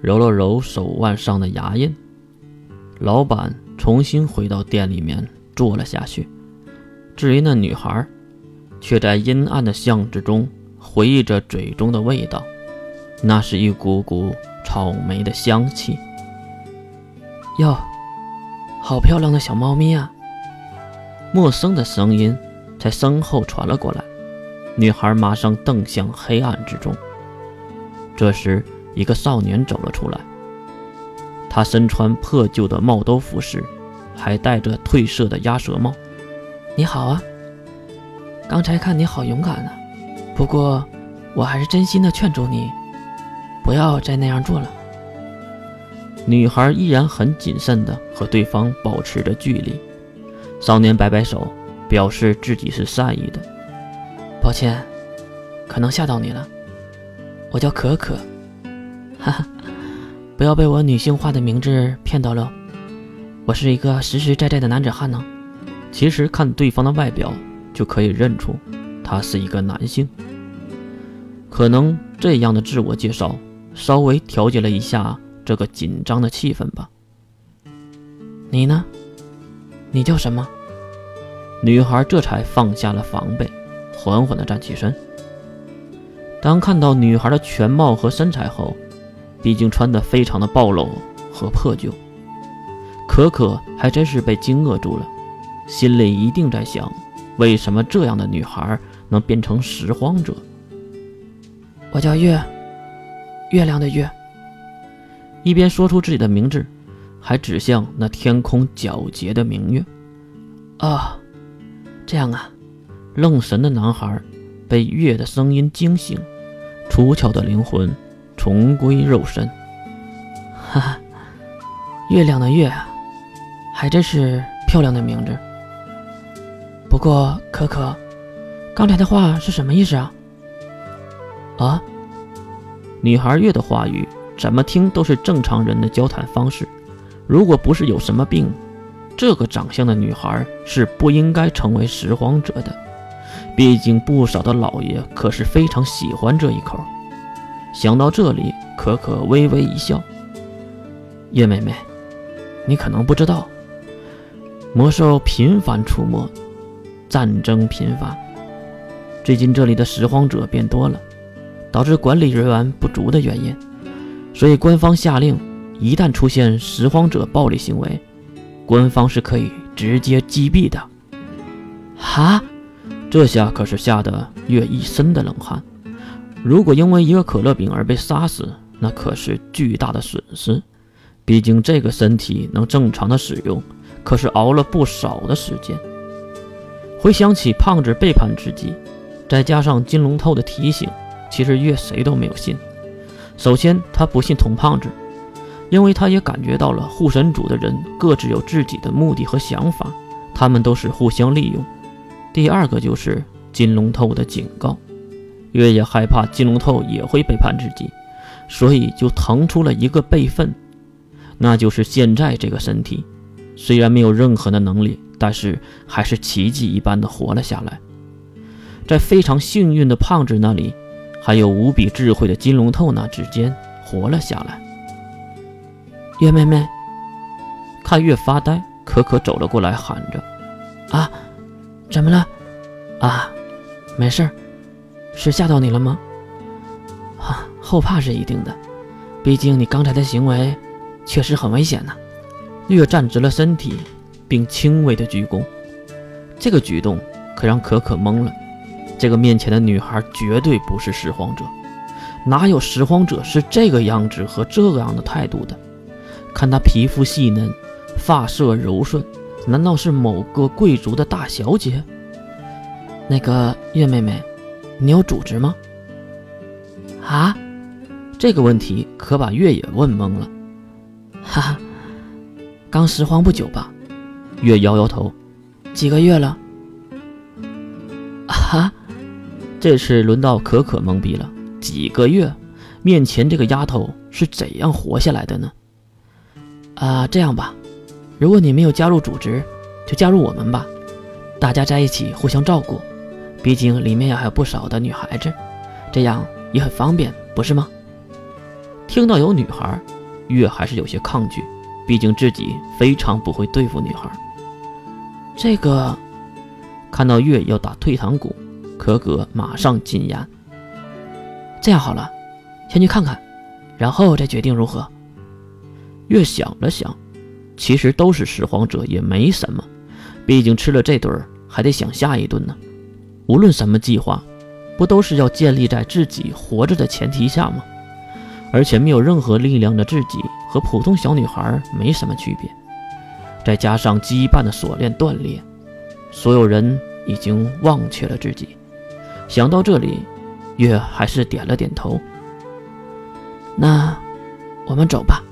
揉了揉手腕上的牙印。老板重新回到店里面坐了下去。至于那女孩，却在阴暗的巷子中回忆着嘴中的味道，那是一股股草莓的香气。哟，好漂亮的小猫咪啊！陌生的声音在身后传了过来，女孩马上瞪向黑暗之中。这时，一个少年走了出来，他身穿破旧的帽兜服饰，还戴着褪色的鸭舌帽。你好啊，刚才看你好勇敢啊，不过我还是真心的劝阻你，不要再那样做了。女孩依然很谨慎的和对方保持着距离。少年摆摆手，表示自己是善意的。抱歉，可能吓到你了。我叫可可，哈哈，不要被我女性化的名字骗到了。我是一个实实在在的男子汉呢。其实看对方的外表就可以认出，他是一个男性。可能这样的自我介绍稍微调节了一下。这个紧张的气氛吧。你呢？你叫什么？女孩这才放下了防备，缓缓地站起身。当看到女孩的全貌和身材后，毕竟穿得非常的暴露和破旧，可可还真是被惊愕住了，心里一定在想：为什么这样的女孩能变成拾荒者？我叫月，月亮的月。一边说出自己的名字，还指向那天空皎洁的明月。啊，这样啊！愣神的男孩被月的声音惊醒，出窍的灵魂重归肉身。哈哈，月亮的月啊，还真是漂亮的名字。不过可可，刚才的话是什么意思啊？啊？女孩月的话语。怎么听都是正常人的交谈方式。如果不是有什么病，这个长相的女孩是不应该成为拾荒者的。毕竟不少的老爷可是非常喜欢这一口。想到这里，可可微微一笑：“叶妹妹，你可能不知道，魔兽频繁出没，战争频繁，最近这里的拾荒者变多了，导致管理人员不足的原因。”所以，官方下令，一旦出现拾荒者暴力行为，官方是可以直接击毙的。哈，这下可是吓得月一身的冷汗。如果因为一个可乐饼而被杀死，那可是巨大的损失。毕竟这个身体能正常的使用，可是熬了不少的时间。回想起胖子背叛自己，再加上金龙透的提醒，其实月谁都没有信。首先，他不信童胖子，因为他也感觉到了护神主的人各自有自己的目的和想法，他们都是互相利用。第二个就是金龙透的警告，月也害怕金龙透也会背叛自己，所以就腾出了一个备份，那就是现在这个身体，虽然没有任何的能力，但是还是奇迹一般的活了下来，在非常幸运的胖子那里。还有无比智慧的金龙透那之间活了下来。月妹妹看月发呆，可可走了过来，喊着：“啊，怎么了？啊，没事儿，是吓到你了吗？啊，后怕是一定的，毕竟你刚才的行为确实很危险呢。”月站直了身体，并轻微的鞠躬，这个举动可让可可懵了。这个面前的女孩绝对不是拾荒者，哪有拾荒者是这个样子和这样的态度的？看她皮肤细嫩，发色柔顺，难道是某个贵族的大小姐？那个月妹妹，你有组织吗？啊，这个问题可把月也问懵了。哈哈，刚拾荒不久吧？月摇摇头，几个月了。啊？这次轮到可可懵逼了。几个月，面前这个丫头是怎样活下来的呢？啊，这样吧，如果你没有加入组织，就加入我们吧，大家在一起互相照顾。毕竟里面也还有不少的女孩子，这样也很方便，不是吗？听到有女孩，月还是有些抗拒，毕竟自己非常不会对付女孩。这个，看到月要打退堂鼓，可可马上禁言。这样好了，先去看看，然后再决定如何。月想了想，其实都是拾荒者，也没什么，毕竟吃了这顿还得想下一顿呢。无论什么计划，不都是要建立在自己活着的前提下吗？而且没有任何力量的自己和普通小女孩没什么区别，再加上羁绊的锁链断裂，所有人已经忘却了自己。想到这里，月还是点了点头。那，我们走吧。